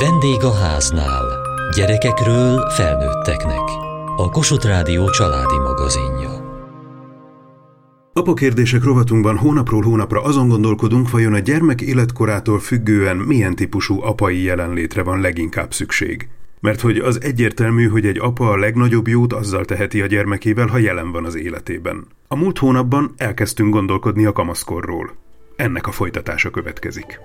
Vendég a háznál. Gyerekekről felnőtteknek. A Kossuth Rádió családi magazinja. Apa kérdések rovatunkban hónapról hónapra azon gondolkodunk, vajon a gyermek életkorától függően milyen típusú apai jelenlétre van leginkább szükség. Mert hogy az egyértelmű, hogy egy apa a legnagyobb jót azzal teheti a gyermekével, ha jelen van az életében. A múlt hónapban elkezdtünk gondolkodni a kamaszkorról. Ennek a folytatása következik.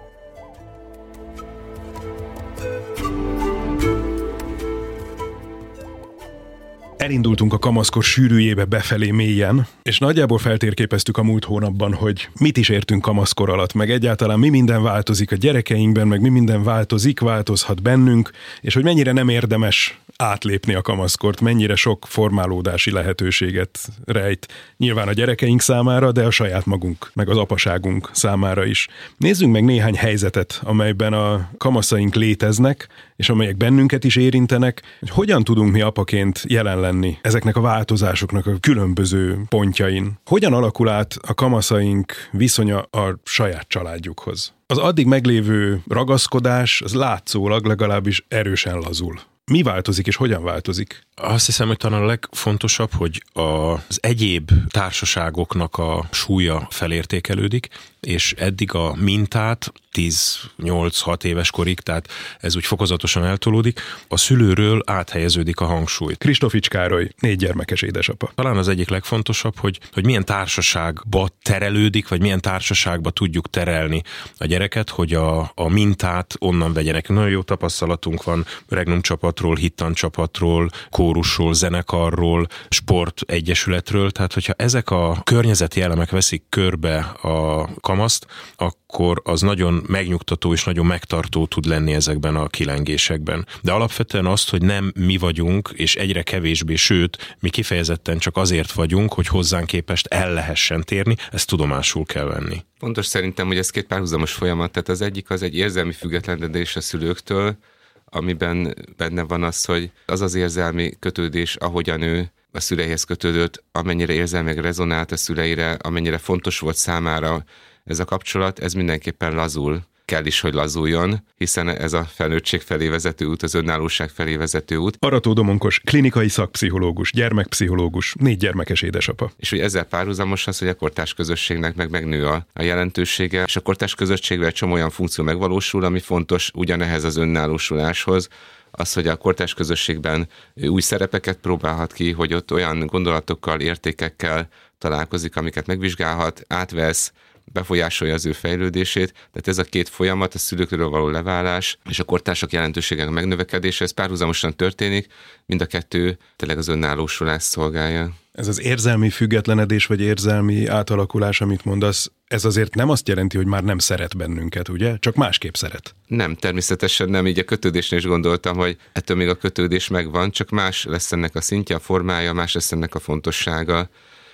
Elindultunk a kamaszkor sűrűjébe befelé mélyen, és nagyjából feltérképeztük a múlt hónapban, hogy mit is értünk kamaszkor alatt, meg egyáltalán mi minden változik a gyerekeinkben, meg mi minden változik, változhat bennünk, és hogy mennyire nem érdemes átlépni a kamaszkort, mennyire sok formálódási lehetőséget rejt. Nyilván a gyerekeink számára, de a saját magunk, meg az apaságunk számára is. Nézzünk meg néhány helyzetet, amelyben a kamaszaink léteznek, és amelyek bennünket is érintenek, hogy hogyan tudunk mi apaként jelen lenni ezeknek a változásoknak a különböző pontjain. Hogyan alakul át a kamaszaink viszonya a saját családjukhoz? Az addig meglévő ragaszkodás, az látszólag legalábbis erősen lazul mi változik és hogyan változik? Azt hiszem, hogy talán a legfontosabb, hogy az egyéb társaságoknak a súlya felértékelődik, és eddig a mintát 10-8-6 éves korig, tehát ez úgy fokozatosan eltolódik, a szülőről áthelyeződik a hangsúly. Kristofics Károly, négy gyermekes édesapa. Talán az egyik legfontosabb, hogy, hogy milyen társaságba terelődik, vagy milyen társaságba tudjuk terelni a gyereket, hogy a, a mintát onnan vegyenek. Nagyon jó tapasztalatunk van Regnum csapatról, Hittan csapatról, kórusról, zenekarról, sport egyesületről, tehát hogyha ezek a környezeti elemek veszik körbe a kamaszt, akkor az nagyon megnyugtató és nagyon megtartó tud lenni ezekben a kilengésekben. De alapvetően azt, hogy nem mi vagyunk, és egyre kevésbé, sőt, mi kifejezetten csak azért vagyunk, hogy hozzánk képest el lehessen térni, ezt tudomásul kell venni. Fontos szerintem, hogy ez két párhuzamos folyamat, tehát az egyik az egy érzelmi függetlenedés a szülőktől, amiben benne van az, hogy az az érzelmi kötődés, ahogyan ő a szüleihez kötődött, amennyire érzelmileg rezonált a szüleire, amennyire fontos volt számára ez a kapcsolat, ez mindenképpen lazul kell is, hogy lazuljon, hiszen ez a felnőttség felé vezető út, az önállóság felé vezető út. Arató Domonkos, klinikai szakpszichológus, gyermekpszichológus, négy gyermekes édesapa. És hogy ezzel párhuzamos az, hogy a kortás közösségnek meg megnő a, a jelentősége, és a kortás közösségben egy csomó olyan funkció megvalósul, ami fontos ugyanehhez az önállósuláshoz, az, hogy a kortás közösségben új szerepeket próbálhat ki, hogy ott olyan gondolatokkal, értékekkel találkozik, amiket megvizsgálhat, átvesz, befolyásolja az ő fejlődését. Tehát ez a két folyamat, a szülőkről való leválás és a kortársak jelentőségek megnövekedése, ez párhuzamosan történik, mind a kettő tényleg az önállósulás szolgálja. Ez az érzelmi függetlenedés vagy érzelmi átalakulás, amit mondasz, ez azért nem azt jelenti, hogy már nem szeret bennünket, ugye? Csak másképp szeret. Nem, természetesen nem. Így a kötődésnél is gondoltam, hogy ettől még a kötődés megvan, csak más lesz ennek a szintje, a formája, más lesz ennek a fontossága.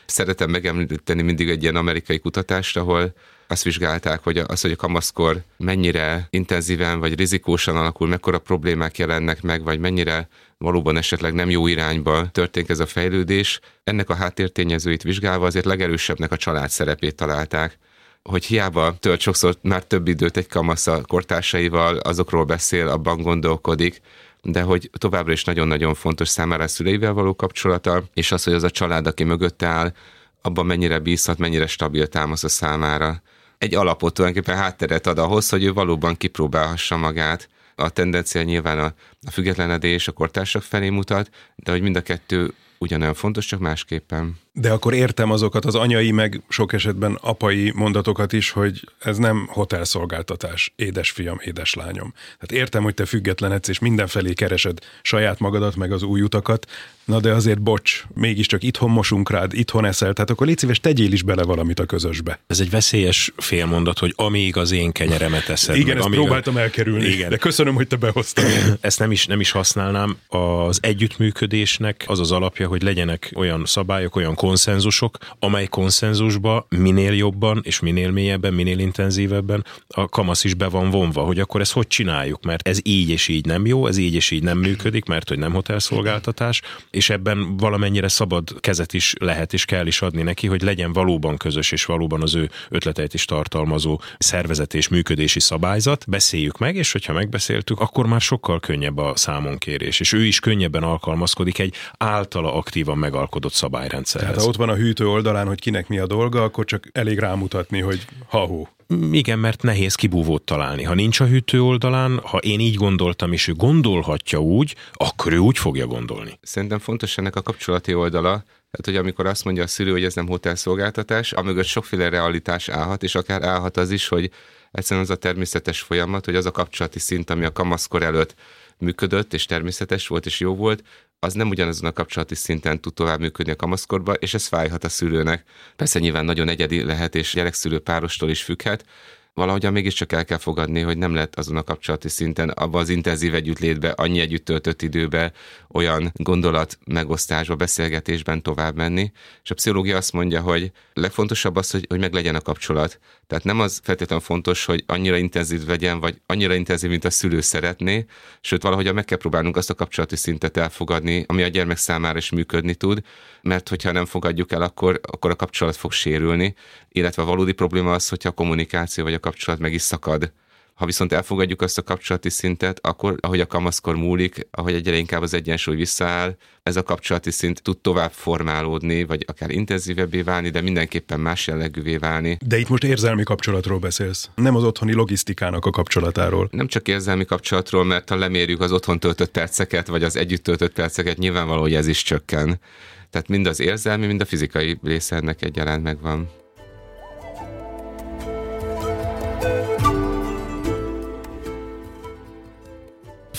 Szeretem megemlíteni mindig egy ilyen amerikai kutatást, ahol azt vizsgálták, hogy az, hogy a kamaszkor mennyire intenzíven vagy rizikósan alakul, mekkora problémák jelennek meg, vagy mennyire valóban esetleg nem jó irányba történik ez a fejlődés. Ennek a háttértényezőit vizsgálva azért legerősebbnek a család szerepét találták hogy hiába tölt sokszor már több időt egy kamasz a kortársaival, azokról beszél, abban gondolkodik, de hogy továbbra is nagyon-nagyon fontos számára a szüleivel való kapcsolata, és az, hogy az a család, aki mögötte áll, abban mennyire bízhat, mennyire stabil támasz a számára. Egy alapot tulajdonképpen hátteret ad ahhoz, hogy ő valóban kipróbálhassa magát. A tendencia nyilván a, a függetlenedés a kortársak felé mutat, de hogy mind a kettő ugyanolyan fontos, csak másképpen. De akkor értem azokat az anyai, meg sok esetben apai mondatokat is, hogy ez nem hotelszolgáltatás, édesfiam, édeslányom. Tehát értem, hogy te függetlenedsz, és mindenfelé keresed saját magadat, meg az új utakat, na de azért bocs, mégiscsak itthon mosunk rád, itthon eszel, tehát akkor légy szíves, tegyél is bele valamit a közösbe. Ez egy veszélyes félmondat, hogy amíg az én kenyeremet eszed. Igen, meg, ezt amíg próbáltam elkerülni, Igen. de köszönöm, hogy te behoztad. ezt nem is, nem is használnám. Az együttműködésnek az az alapja, hogy legyenek olyan szabályok, olyan konszenzusok, amely konszenzusba minél jobban és minél mélyebben, minél intenzívebben a kamasz is be van vonva, hogy akkor ezt hogy csináljuk, mert ez így és így nem jó, ez így és így nem működik, mert hogy nem hotelszolgáltatás, és ebben valamennyire szabad kezet is lehet és kell is adni neki, hogy legyen valóban közös és valóban az ő ötleteit is tartalmazó szervezet és működési szabályzat. Beszéljük meg, és hogyha megbeszéltük, akkor már sokkal könnyebb a számonkérés, és ő is könnyebben alkalmazkodik egy általa aktívan megalkodott szabályrendszerhez. Tehát ha ott van a hűtő oldalán, hogy kinek mi a dolga, akkor csak elég rámutatni, hogy ha-hó. Igen, mert nehéz kibúvót találni. Ha nincs a hűtő oldalán, ha én így gondoltam, és ő gondolhatja úgy, akkor ő úgy fogja gondolni. Szerintem fontos ennek a kapcsolati oldala, tehát, hogy amikor azt mondja a szülő, hogy ez nem hotelszolgáltatás, amögött sokféle realitás állhat, és akár állhat az is, hogy egyszerűen az a természetes folyamat, hogy az a kapcsolati szint, ami a kamaszkor előtt működött, és természetes volt, és jó volt, az nem ugyanazon a kapcsolati szinten tud tovább működni a kamaszkorba, és ez fájhat a szülőnek. Persze nyilván nagyon egyedi lehet, és gyerekszülő párostól is függhet, valahogyan mégiscsak el kell fogadni, hogy nem lehet azon a kapcsolati szinten, abban az intenzív együttlétbe, annyi együtt töltött időbe, olyan gondolat megosztásba, beszélgetésben tovább menni. És a pszichológia azt mondja, hogy legfontosabb az, hogy, hogy meg legyen a kapcsolat. Tehát nem az feltétlenül fontos, hogy annyira intenzív legyen, vagy annyira intenzív, mint a szülő szeretné, sőt valahogy meg kell próbálnunk azt a kapcsolati szintet elfogadni, ami a gyermek számára is működni tud, mert hogyha nem fogadjuk el, akkor, akkor a kapcsolat fog sérülni, illetve a valódi probléma az, hogyha a kommunikáció vagy a kapcsolat meg is szakad. Ha viszont elfogadjuk azt a kapcsolati szintet, akkor, ahogy a kamaszkor múlik, ahogy egyre inkább az egyensúly visszaáll, ez a kapcsolati szint tud tovább formálódni, vagy akár intenzívebbé válni, de mindenképpen más jellegűvé válni. De itt most érzelmi kapcsolatról beszélsz, nem az otthoni logisztikának a kapcsolatáról. Nem csak érzelmi kapcsolatról, mert ha lemérjük az otthon töltött perceket, vagy az együtt töltött perceket, nyilvánvaló, hogy ez is csökken. Tehát mind az érzelmi, mind a fizikai része ennek egyaránt megvan.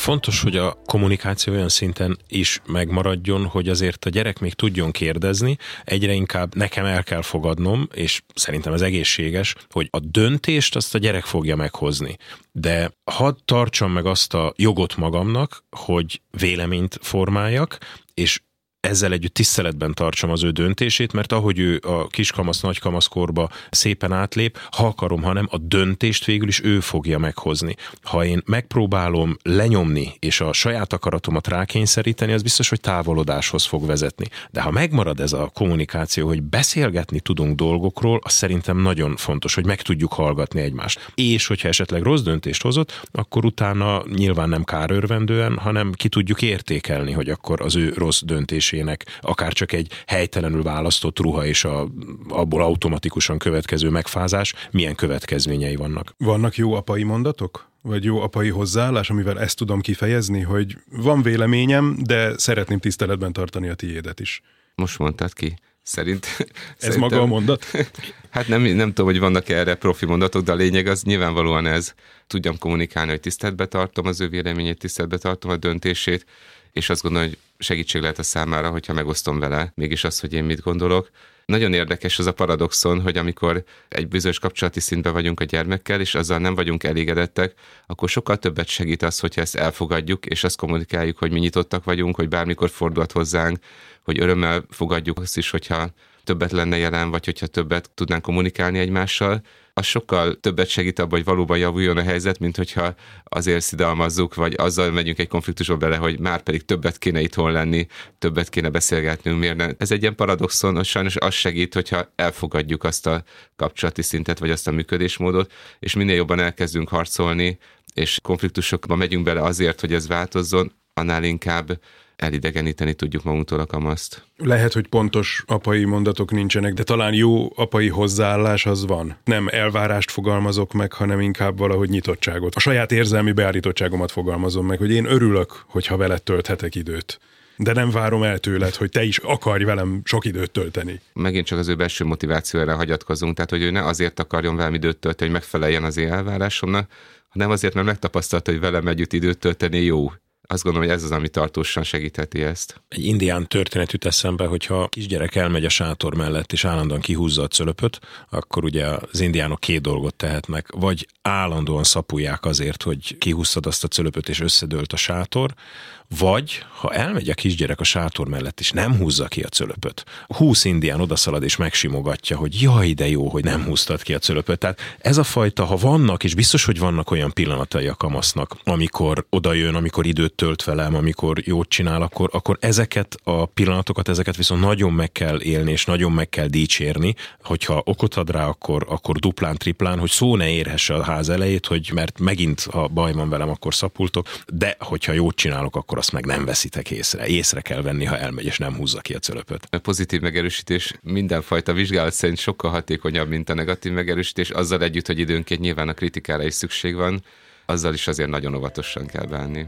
Fontos, hogy a kommunikáció olyan szinten is megmaradjon, hogy azért a gyerek még tudjon kérdezni, egyre inkább nekem el kell fogadnom, és szerintem ez egészséges, hogy a döntést azt a gyerek fogja meghozni. De hadd tartsam meg azt a jogot magamnak, hogy véleményt formáljak, és ezzel együtt tiszteletben tartsam az ő döntését, mert ahogy ő a kiskamasz, nagykamaszkorba szépen átlép, ha akarom, hanem a döntést végül is ő fogja meghozni. Ha én megpróbálom lenyomni és a saját akaratomat rákényszeríteni, az biztos, hogy távolodáshoz fog vezetni. De ha megmarad ez a kommunikáció, hogy beszélgetni tudunk dolgokról, az szerintem nagyon fontos, hogy meg tudjuk hallgatni egymást. És hogyha esetleg rossz döntést hozott, akkor utána nyilván nem kárörvendően, hanem ki tudjuk értékelni, hogy akkor az ő rossz döntés viselkedésének akár csak egy helytelenül választott ruha és a, abból automatikusan következő megfázás milyen következményei vannak. Vannak jó apai mondatok? Vagy jó apai hozzáállás, amivel ezt tudom kifejezni, hogy van véleményem, de szeretném tiszteletben tartani a tiédet is. Most mondtad ki. Szerint, Ez szerintem, maga a mondat? Hát nem, nem tudom, hogy vannak -e erre profi mondatok, de a lényeg az nyilvánvalóan ez. Tudjam kommunikálni, hogy tiszteletbe tartom az ő véleményét, tiszteletbe tartom a döntését, és azt gondolom, hogy segítség lehet a számára, hogyha megosztom vele mégis azt, hogy én mit gondolok. Nagyon érdekes az a paradoxon, hogy amikor egy bizonyos kapcsolati szintben vagyunk a gyermekkel, és azzal nem vagyunk elégedettek, akkor sokkal többet segít az, hogyha ezt elfogadjuk, és azt kommunikáljuk, hogy mi nyitottak vagyunk, hogy bármikor fordulhat hozzánk, hogy örömmel fogadjuk azt is, hogyha többet lenne jelen, vagy hogyha többet tudnánk kommunikálni egymással, az sokkal többet segít abban, hogy valóban javuljon a helyzet, mint hogyha azért szidalmazzuk, vagy azzal megyünk egy konfliktusba bele, hogy már pedig többet kéne itthon lenni, többet kéne beszélgetnünk, miért nem. Ez egy ilyen paradoxon, hogy sajnos az segít, hogyha elfogadjuk azt a kapcsolati szintet, vagy azt a működésmódot, és minél jobban elkezdünk harcolni, és konfliktusokba megyünk bele azért, hogy ez változzon, annál inkább elidegeníteni tudjuk magunktól a kamaszt. Lehet, hogy pontos apai mondatok nincsenek, de talán jó apai hozzáállás az van. Nem elvárást fogalmazok meg, hanem inkább valahogy nyitottságot. A saját érzelmi beállítottságomat fogalmazom meg, hogy én örülök, hogyha veled tölthetek időt de nem várom el tőled, hogy te is akarj velem sok időt tölteni. Megint csak az ő belső motivációra hagyatkozunk, tehát hogy ő ne azért akarjon velem időt tölteni, hogy megfeleljen az én elvárásomnak, hanem azért, mert megtapasztalta, hogy velem együtt időt tölteni jó azt gondolom, hogy ez az, ami tartósan segítheti ezt. Egy indián történet jut eszembe, hogyha a kisgyerek elmegy a sátor mellett, és állandóan kihúzza a cölöpöt, akkor ugye az indiánok két dolgot tehetnek, vagy állandóan szapulják azért, hogy kihúztad azt a cölöpöt, és összedőlt a sátor, vagy, ha elmegy a kisgyerek a sátor mellett, és nem húzza ki a cölöpöt, húsz indián odaszalad és megsimogatja, hogy jaj, de jó, hogy nem húztad ki a cölöpöt. Tehát ez a fajta, ha vannak, és biztos, hogy vannak olyan pillanatai a kamasznak, amikor odajön, amikor időt tölt velem, amikor jót csinál, akkor, akkor ezeket a pillanatokat, ezeket viszont nagyon meg kell élni, és nagyon meg kell dicsérni, hogyha okot ad rá, akkor, akkor duplán, triplán, hogy szó ne érhesse a ház elejét, hogy mert megint, ha baj van velem, akkor szapultok, de hogyha jót csinálok, akkor azt meg nem veszitek észre. Észre kell venni, ha elmegy, és nem húzza ki a cölöpöt. A pozitív megerősítés mindenfajta vizsgálat szerint sokkal hatékonyabb, mint a negatív megerősítés, azzal együtt, hogy időnként nyilván a kritikára is szükség van, azzal is azért nagyon óvatosan kell bánni.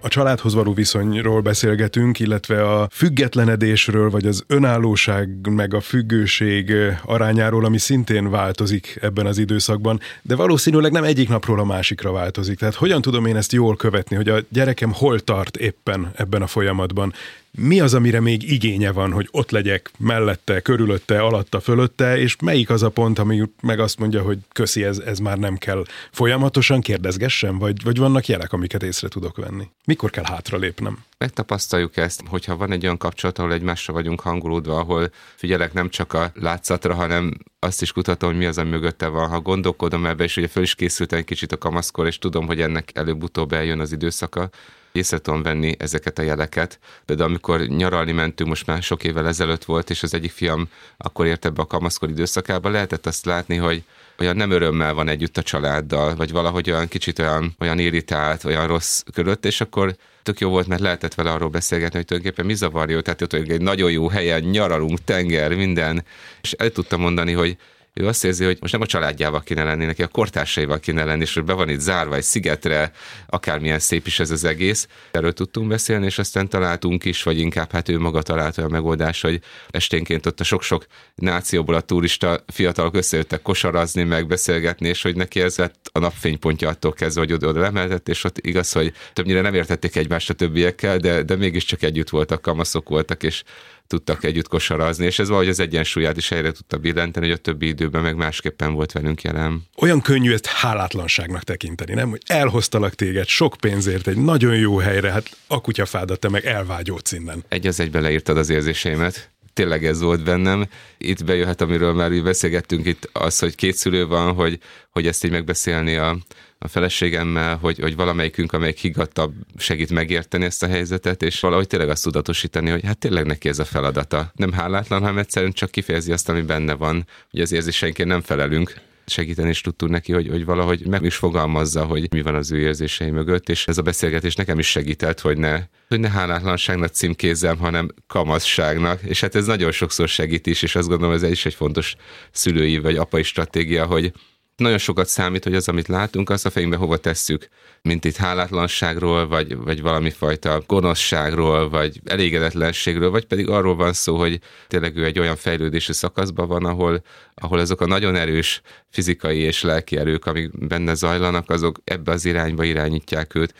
A családhoz való viszonyról beszélgetünk, illetve a függetlenedésről, vagy az önállóság meg a függőség arányáról, ami szintén változik ebben az időszakban, de valószínűleg nem egyik napról a másikra változik. Tehát hogyan tudom én ezt jól követni, hogy a gyerekem hol tart éppen ebben a folyamatban? Mi az, amire még igénye van, hogy ott legyek mellette, körülötte, alatta, fölötte, és melyik az a pont, ami meg azt mondja, hogy köszi, ez, ez már nem kell folyamatosan kérdezgessem, vagy, vagy vannak jelek, amiket észre tudok venni? Mikor kell hátralépnem? Megtapasztaljuk ezt, hogyha van egy olyan kapcsolat, ahol egymásra vagyunk hangulódva, ahol figyelek nem csak a látszatra, hanem azt is kutatom, hogy mi az, ami mögötte van. Ha gondolkodom ebbe, és ugye föl is készültem kicsit a kamaszkor, és tudom, hogy ennek előbb-utóbb eljön az időszaka, észre tudom venni ezeket a jeleket. De amikor nyaralni mentünk, most már sok évvel ezelőtt volt, és az egyik fiam akkor ért ebbe a kamaszkor időszakába, lehetett azt látni, hogy olyan nem örömmel van együtt a családdal, vagy valahogy olyan kicsit olyan, olyan irritált, olyan rossz körött, és akkor tök jó volt, mert lehetett vele arról beszélgetni, hogy tulajdonképpen mi zavarja, tehát ott egy nagyon jó helyen nyaralunk, tenger, minden, és el tudtam mondani, hogy ő azt érzi, hogy most nem a családjával kéne lenni, neki a kortársaival kéne lenni, és hogy be van itt zárva egy szigetre, akármilyen szép is ez az egész. Erről tudtunk beszélni, és aztán találtunk is, vagy inkább hát ő maga talált olyan megoldást, hogy esténként ott a sok-sok nációból a turista fiatalok összejöttek kosarazni, megbeszélgetni, és hogy neki ez lett a napfénypontja attól kezdve, hogy oda, lemeltett, és ott igaz, hogy többnyire nem értették egymást a többiekkel, de, de mégiscsak együtt voltak, kamaszok voltak, és tudtak együtt kosarazni, és ez valahogy az egyensúlyát is helyre tudta billenteni, hogy a többi időben meg másképpen volt velünk jelen. Olyan könnyű ezt hálátlanságnak tekinteni, nem? Hogy elhoztalak téged sok pénzért egy nagyon jó helyre, hát a kutyafádat te meg elvágyódsz innen. Egy az egybe leírtad az érzéseimet tényleg ez volt bennem. Itt bejöhet, amiről már beszélgettünk itt, az, hogy két szülő van, hogy, hogy ezt így megbeszélni a, a feleségemmel, hogy, hogy valamelyikünk, amelyik higgadtabb segít megérteni ezt a helyzetet, és valahogy tényleg azt tudatosítani, hogy hát tényleg neki ez a feladata. Nem hálátlan, hanem egyszerűen csak kifejezi azt, ami benne van. Ugye az érzéseinként nem felelünk, segíteni is tudtunk neki, hogy, hogy valahogy meg is fogalmazza, hogy mi van az ő érzései mögött, és ez a beszélgetés nekem is segített, hogy ne, hogy ne hálátlanságnak címkézzem, hanem kamaszságnak, és hát ez nagyon sokszor segít is, és azt gondolom, ez is egy fontos szülői vagy apai stratégia, hogy nagyon sokat számít, hogy az, amit látunk, azt a fejünkbe hova tesszük, mint itt hálátlanságról, vagy, vagy valami fajta gonoszságról, vagy elégedetlenségről, vagy pedig arról van szó, hogy tényleg ő egy olyan fejlődési szakaszban van, ahol, ahol azok a nagyon erős fizikai és lelki erők, amik benne zajlanak, azok ebbe az irányba irányítják őt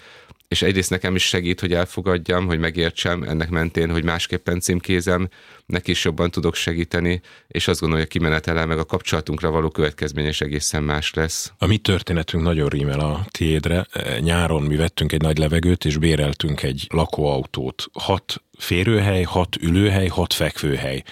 és egyrészt nekem is segít, hogy elfogadjam, hogy megértsem ennek mentén, hogy másképpen címkézem, neki is jobban tudok segíteni, és azt gondolom, hogy a kimenetele meg a kapcsolatunkra való következményes egészen más lesz. A mi történetünk nagyon rímel a tiédre. Nyáron mi vettünk egy nagy levegőt, és béreltünk egy lakóautót. Hat férőhely, hat ülőhely, hat fekvőhely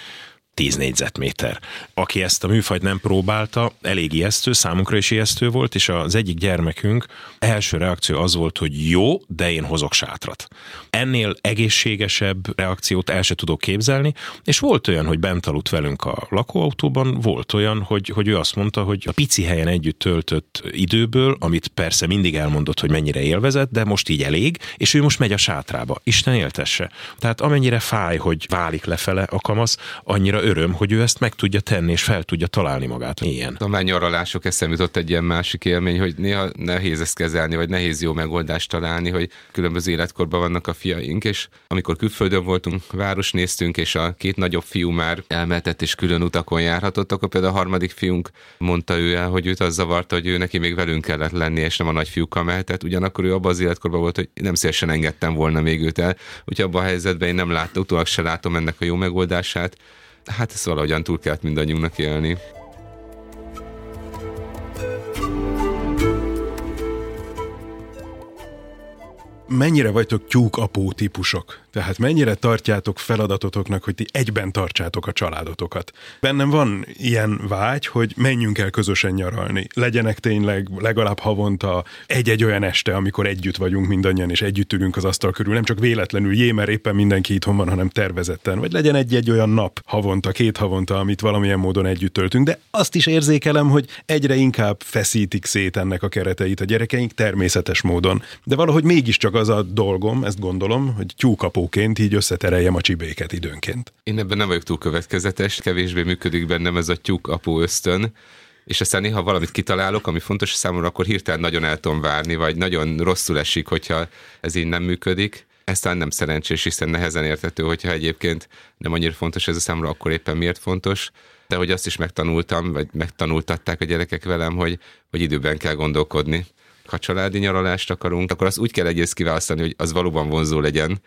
10 négyzetméter. Aki ezt a műfajt nem próbálta, elég ijesztő, számunkra is ijesztő volt, és az egyik gyermekünk első reakció az volt, hogy jó, de én hozok sátrat. Ennél egészségesebb reakciót el se tudok képzelni, és volt olyan, hogy bent aludt velünk a lakóautóban, volt olyan, hogy, hogy ő azt mondta, hogy a pici helyen együtt töltött időből, amit persze mindig elmondott, hogy mennyire élvezett, de most így elég, és ő most megy a sátrába. Isten éltesse. Tehát amennyire fáj, hogy válik lefele a kamasz, annyira öröm, hogy ő ezt meg tudja tenni, és fel tudja találni magát. Ilyen. A már nyaralások eszem jutott egy ilyen másik élmény, hogy néha nehéz ezt kezelni, vagy nehéz jó megoldást találni, hogy különböző életkorban vannak a fiaink, és amikor külföldön voltunk, város néztünk, és a két nagyobb fiú már elmehetett és külön utakon járhatott, akkor például a harmadik fiunk mondta ő el, hogy őt az zavarta, hogy ő neki még velünk kellett lenni, és nem a nagyfiúkkal mehetett. Ugyanakkor ő abban az életkorban volt, hogy nem szívesen engedtem volna még őt el. Úgyhogy abban a helyzetben én nem láttam, utólag se látom ennek a jó megoldását. Hát ezt valahogyan túl kellett mindannyiunknak élni. Mennyire vagytok tyúkapó típusok? Tehát mennyire tartjátok feladatotoknak, hogy ti egyben tartsátok a családotokat? Bennem van ilyen vágy, hogy menjünk el közösen nyaralni. Legyenek tényleg legalább havonta egy-egy olyan este, amikor együtt vagyunk mindannyian, és együtt ülünk az asztal körül. Nem csak véletlenül jé, mert éppen mindenki itthon van, hanem tervezetten. Vagy legyen egy-egy olyan nap havonta, két havonta, amit valamilyen módon együtt töltünk. De azt is érzékelem, hogy egyre inkább feszítik szét ennek a kereteit a gyerekeink természetes módon. De valahogy mégiscsak az a dolgom, ezt gondolom, hogy tyúkapóként így összetereljem a csibéket időnként. Én ebben nem vagyok túl következetes, kevésbé működik bennem ez a tyúkapó ösztön, és aztán néha valamit kitalálok, ami fontos számomra, akkor hirtelen nagyon el tudom várni, vagy nagyon rosszul esik, hogyha ez így nem működik. Ez talán nem szerencsés, hiszen nehezen értető, hogyha egyébként nem annyira fontos ez a számomra, akkor éppen miért fontos. De hogy azt is megtanultam, vagy megtanultatták a gyerekek velem, hogy, hogy időben kell gondolkodni ha családi nyaralást akarunk, akkor azt úgy kell egyrészt kiválasztani, hogy az valóban vonzó legyen,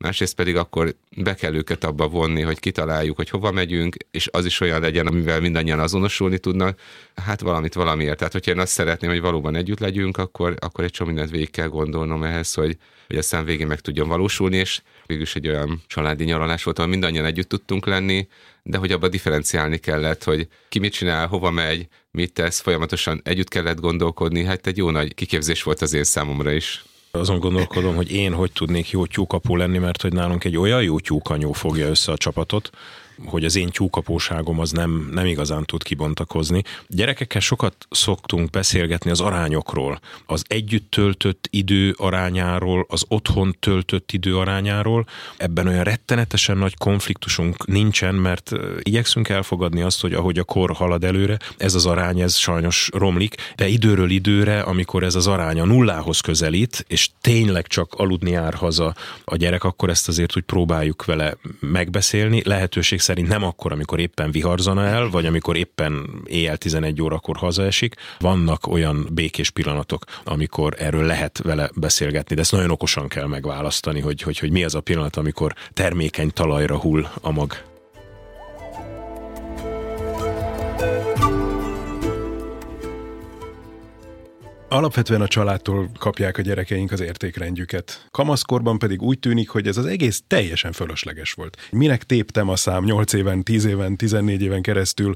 másrészt pedig akkor be kell őket abba vonni, hogy kitaláljuk, hogy hova megyünk, és az is olyan legyen, amivel mindannyian azonosulni tudnak, hát valamit valamiért. Tehát, hogyha én azt szeretném, hogy valóban együtt legyünk, akkor, akkor egy csomó mindent végig kell gondolnom ehhez, hogy, hogy aztán végén meg tudjon valósulni, és végülis egy olyan családi nyaralás volt, ahol mindannyian együtt tudtunk lenni, de hogy abba differenciálni kellett, hogy ki mit csinál, hova megy, mit tesz, folyamatosan együtt kellett gondolkodni, hát egy jó nagy kiképzés volt az én számomra is. Azon gondolkodom, hogy én hogy tudnék jó tyúkapó lenni, mert hogy nálunk egy olyan jó tyúkanyó fogja össze a csapatot, hogy az én tyúkapóságom az nem, nem igazán tud kibontakozni. Gyerekekkel sokat szoktunk beszélgetni az arányokról, az együtt töltött idő arányáról, az otthon töltött idő arányáról. Ebben olyan rettenetesen nagy konfliktusunk nincsen, mert igyekszünk elfogadni azt, hogy ahogy a kor halad előre, ez az arány, ez sajnos romlik, de időről időre, amikor ez az arány a nullához közelít, és tényleg csak aludni jár haza a gyerek, akkor ezt azért úgy próbáljuk vele megbeszélni. Lehetőség szerint nem akkor, amikor éppen viharzana el, vagy amikor éppen éjjel 11 órakor hazaesik. Vannak olyan békés pillanatok, amikor erről lehet vele beszélgetni, de ezt nagyon okosan kell megválasztani, hogy, hogy, hogy mi az a pillanat, amikor termékeny talajra hull a mag. Alapvetően a családtól kapják a gyerekeink az értékrendjüket. Kamaszkorban pedig úgy tűnik, hogy ez az egész teljesen fölösleges volt. Minek téptem a szám 8 éven, 10 éven, 14 éven keresztül?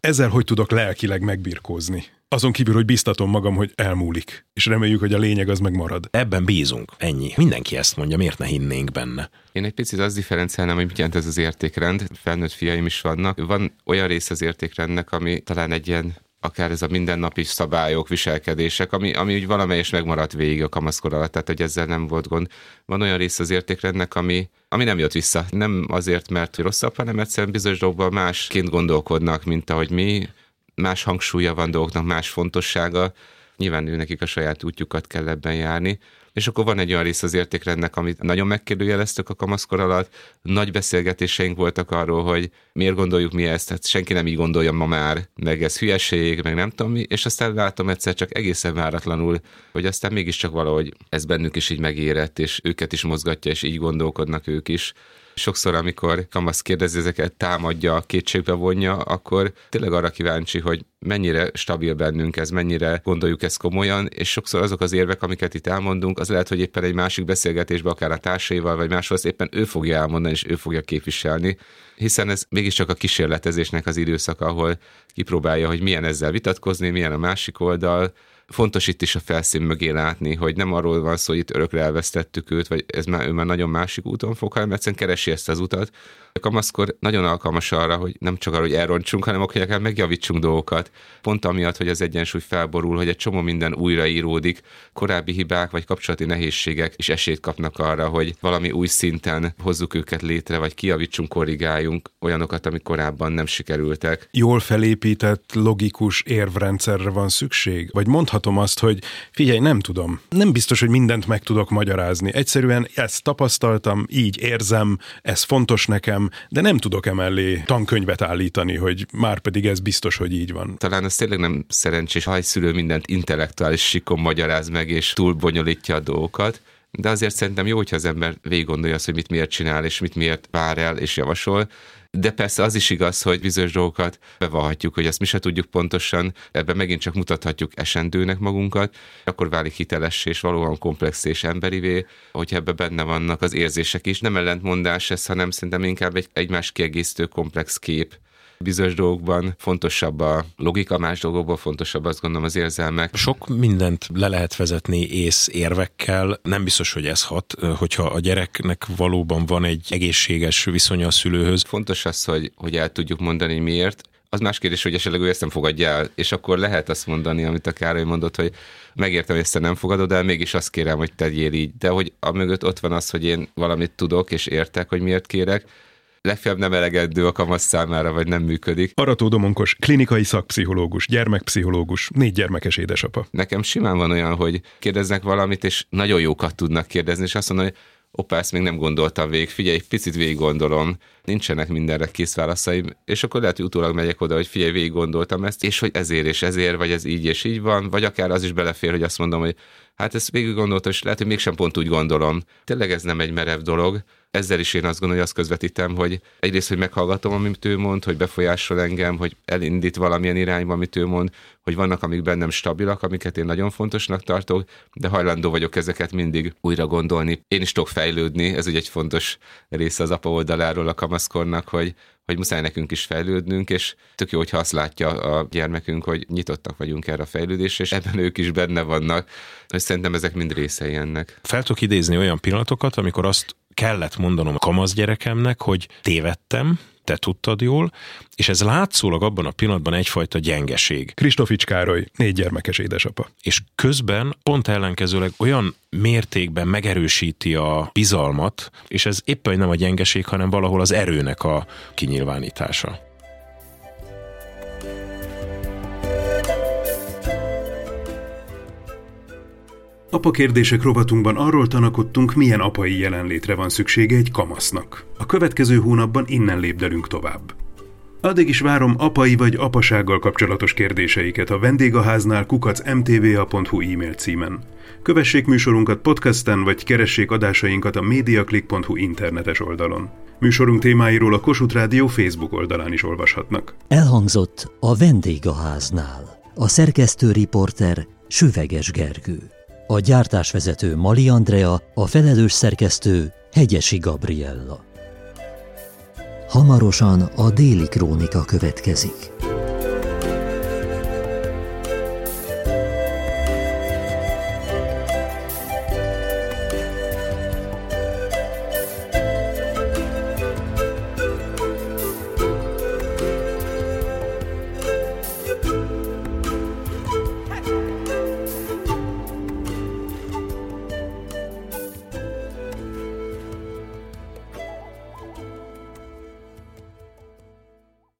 Ezzel hogy tudok lelkileg megbirkózni? Azon kívül, hogy biztatom magam, hogy elmúlik, és reméljük, hogy a lényeg az megmarad. Ebben bízunk, ennyi. Mindenki ezt mondja, miért ne hinnénk benne? Én egy picit azt differenciálnám, hogy mit jelent ez az értékrend. Felnőtt fiaim is vannak. Van olyan rész az értékrendnek, ami talán egy ilyen akár ez a mindennapi szabályok, viselkedések, ami, ami úgy valamelyes megmaradt végig a kamaszkor alatt, tehát hogy ezzel nem volt gond. Van olyan rész az értékrendnek, ami, ami nem jött vissza. Nem azért, mert rosszabb, hanem egyszerűen bizonyos dolgokban másként gondolkodnak, mint ahogy mi. Más hangsúlya van dolgoknak, más fontossága. Nyilván ő nekik a saját útjukat kell ebben járni. És akkor van egy olyan rész az értékrendnek, amit nagyon megkérdőjeleztük a kamaszkor alatt. Nagy beszélgetéseink voltak arról, hogy miért gondoljuk mi ezt, hát senki nem így gondolja ma már, meg ez hülyeség, meg nem tudom mi, és aztán látom egyszer csak egészen váratlanul, hogy aztán mégiscsak valahogy ez bennük is így megérett, és őket is mozgatja, és így gondolkodnak ők is sokszor, amikor kamasz kérdezi, ezeket támadja, kétségbe vonja, akkor tényleg arra kíváncsi, hogy mennyire stabil bennünk ez, mennyire gondoljuk ezt komolyan, és sokszor azok az érvek, amiket itt elmondunk, az lehet, hogy éppen egy másik beszélgetésben, akár a társaival, vagy máshol, éppen ő fogja elmondani, és ő fogja képviselni, hiszen ez mégiscsak a kísérletezésnek az időszaka, ahol kipróbálja, hogy milyen ezzel vitatkozni, milyen a másik oldal, fontos itt is a felszín mögé látni, hogy nem arról van szó, hogy itt örökre elvesztettük őt, vagy ez már, ő már nagyon másik úton fog, hanem egyszerűen keresi ezt az utat. A kamaszkor nagyon alkalmas arra, hogy nem csak arra, hogy elrontsunk, hanem akkor akár megjavítsunk dolgokat. Pont amiatt, hogy az egyensúly felborul, hogy egy csomó minden újraíródik, korábbi hibák vagy kapcsolati nehézségek is esélyt kapnak arra, hogy valami új szinten hozzuk őket létre, vagy kijavítsunk, korrigáljunk olyanokat, amik korábban nem sikerültek. Jól felépített, logikus érvrendszerre van szükség? Vagy mondhatom azt, hogy figyelj, nem tudom. Nem biztos, hogy mindent meg tudok magyarázni. Egyszerűen ezt tapasztaltam, így érzem, ez fontos nekem, de nem tudok emellé tankönyvet állítani, hogy már pedig ez biztos, hogy így van. Talán ez tényleg nem szerencsés, ha egy szülő mindent intellektuális sikon magyaráz meg, és túl bonyolítja a dolgokat de azért szerintem jó, hogyha az ember végig gondolja azt, hogy mit miért csinál, és mit miért vár el, és javasol. De persze az is igaz, hogy bizonyos dolgokat bevallhatjuk, hogy ezt mi se tudjuk pontosan, ebben megint csak mutathatjuk esendőnek magunkat, akkor válik hiteles és valóban komplex és emberivé, hogyha ebbe benne vannak az érzések is. Nem ellentmondás ez, hanem szerintem inkább egy egymás kiegészítő komplex kép bizonyos dolgokban fontosabb a logika, más dolgokban fontosabb azt gondolom az érzelmek. Sok mindent le lehet vezetni ész érvekkel, nem biztos, hogy ez hat, hogyha a gyereknek valóban van egy egészséges viszonya a szülőhöz. Fontos az, hogy, hogy el tudjuk mondani miért, az más kérdés, hogy esetleg ő ezt nem fogadja el, és akkor lehet azt mondani, amit a Károly mondott, hogy megértem, hogy ezt nem fogadod el, mégis azt kérem, hogy tegyél így. De hogy a mögött ott van az, hogy én valamit tudok, és értek, hogy miért kérek, legfeljebb nem elegendő a kamasz számára, vagy nem működik. Arató Domonkos, klinikai szakpszichológus, gyermekpszichológus, négy gyermekes édesapa. Nekem simán van olyan, hogy kérdeznek valamit, és nagyon jókat tudnak kérdezni, és azt mondom, hogy opa, ezt még nem gondoltam végig, figyelj, picit végig gondolom, nincsenek mindenre kész válaszaim, és akkor lehet, hogy utólag megyek oda, hogy figyelj, végig gondoltam ezt, és hogy ezért és ezért, vagy ez így és így van, vagy akár az is belefér, hogy azt mondom, hogy hát ezt végig gondoltam, és lehet, hogy mégsem pont úgy gondolom. Tényleg ez nem egy merev dolog, ezzel is én azt gondolom, hogy azt közvetítem, hogy egyrészt, hogy meghallgatom, amit ő mond, hogy befolyásol engem, hogy elindít valamilyen irányba, amit ő mond, hogy vannak, amik bennem stabilak, amiket én nagyon fontosnak tartok, de hajlandó vagyok ezeket mindig újra gondolni. Én is tudok fejlődni, ez ugye egy fontos része az apa oldaláról a kamaszkornak, hogy, hogy muszáj nekünk is fejlődnünk, és tök jó, hogyha azt látja a gyermekünk, hogy nyitottak vagyunk erre a fejlődésre, és ebben ők is benne vannak, hogy szerintem ezek mind részei ennek. Fel tudok idézni olyan pillanatokat, amikor azt kellett mondanom a kamasz gyerekemnek, hogy tévedtem, te tudtad jól, és ez látszólag abban a pillanatban egyfajta gyengeség. Kristofics Károly, négy gyermekes édesapa. És közben pont ellenkezőleg olyan mértékben megerősíti a bizalmat, és ez éppen nem a gyengeség, hanem valahol az erőnek a kinyilvánítása. Apa kérdések rovatunkban arról tanakodtunk, milyen apai jelenlétre van szüksége egy kamasznak. A következő hónapban innen lépdelünk tovább. Addig is várom apai vagy apasággal kapcsolatos kérdéseiket a vendégháznál kukacmtva.hu e-mail címen. Kövessék műsorunkat podcasten, vagy keressék adásainkat a mediaclick.hu internetes oldalon. Műsorunk témáiról a Kossuth Rádió Facebook oldalán is olvashatnak. Elhangzott a vendégháznál. A szerkesztő riporter Süveges Gergő. A gyártásvezető Mali Andrea, a felelős szerkesztő Hegyesi Gabriella. Hamarosan a déli krónika következik.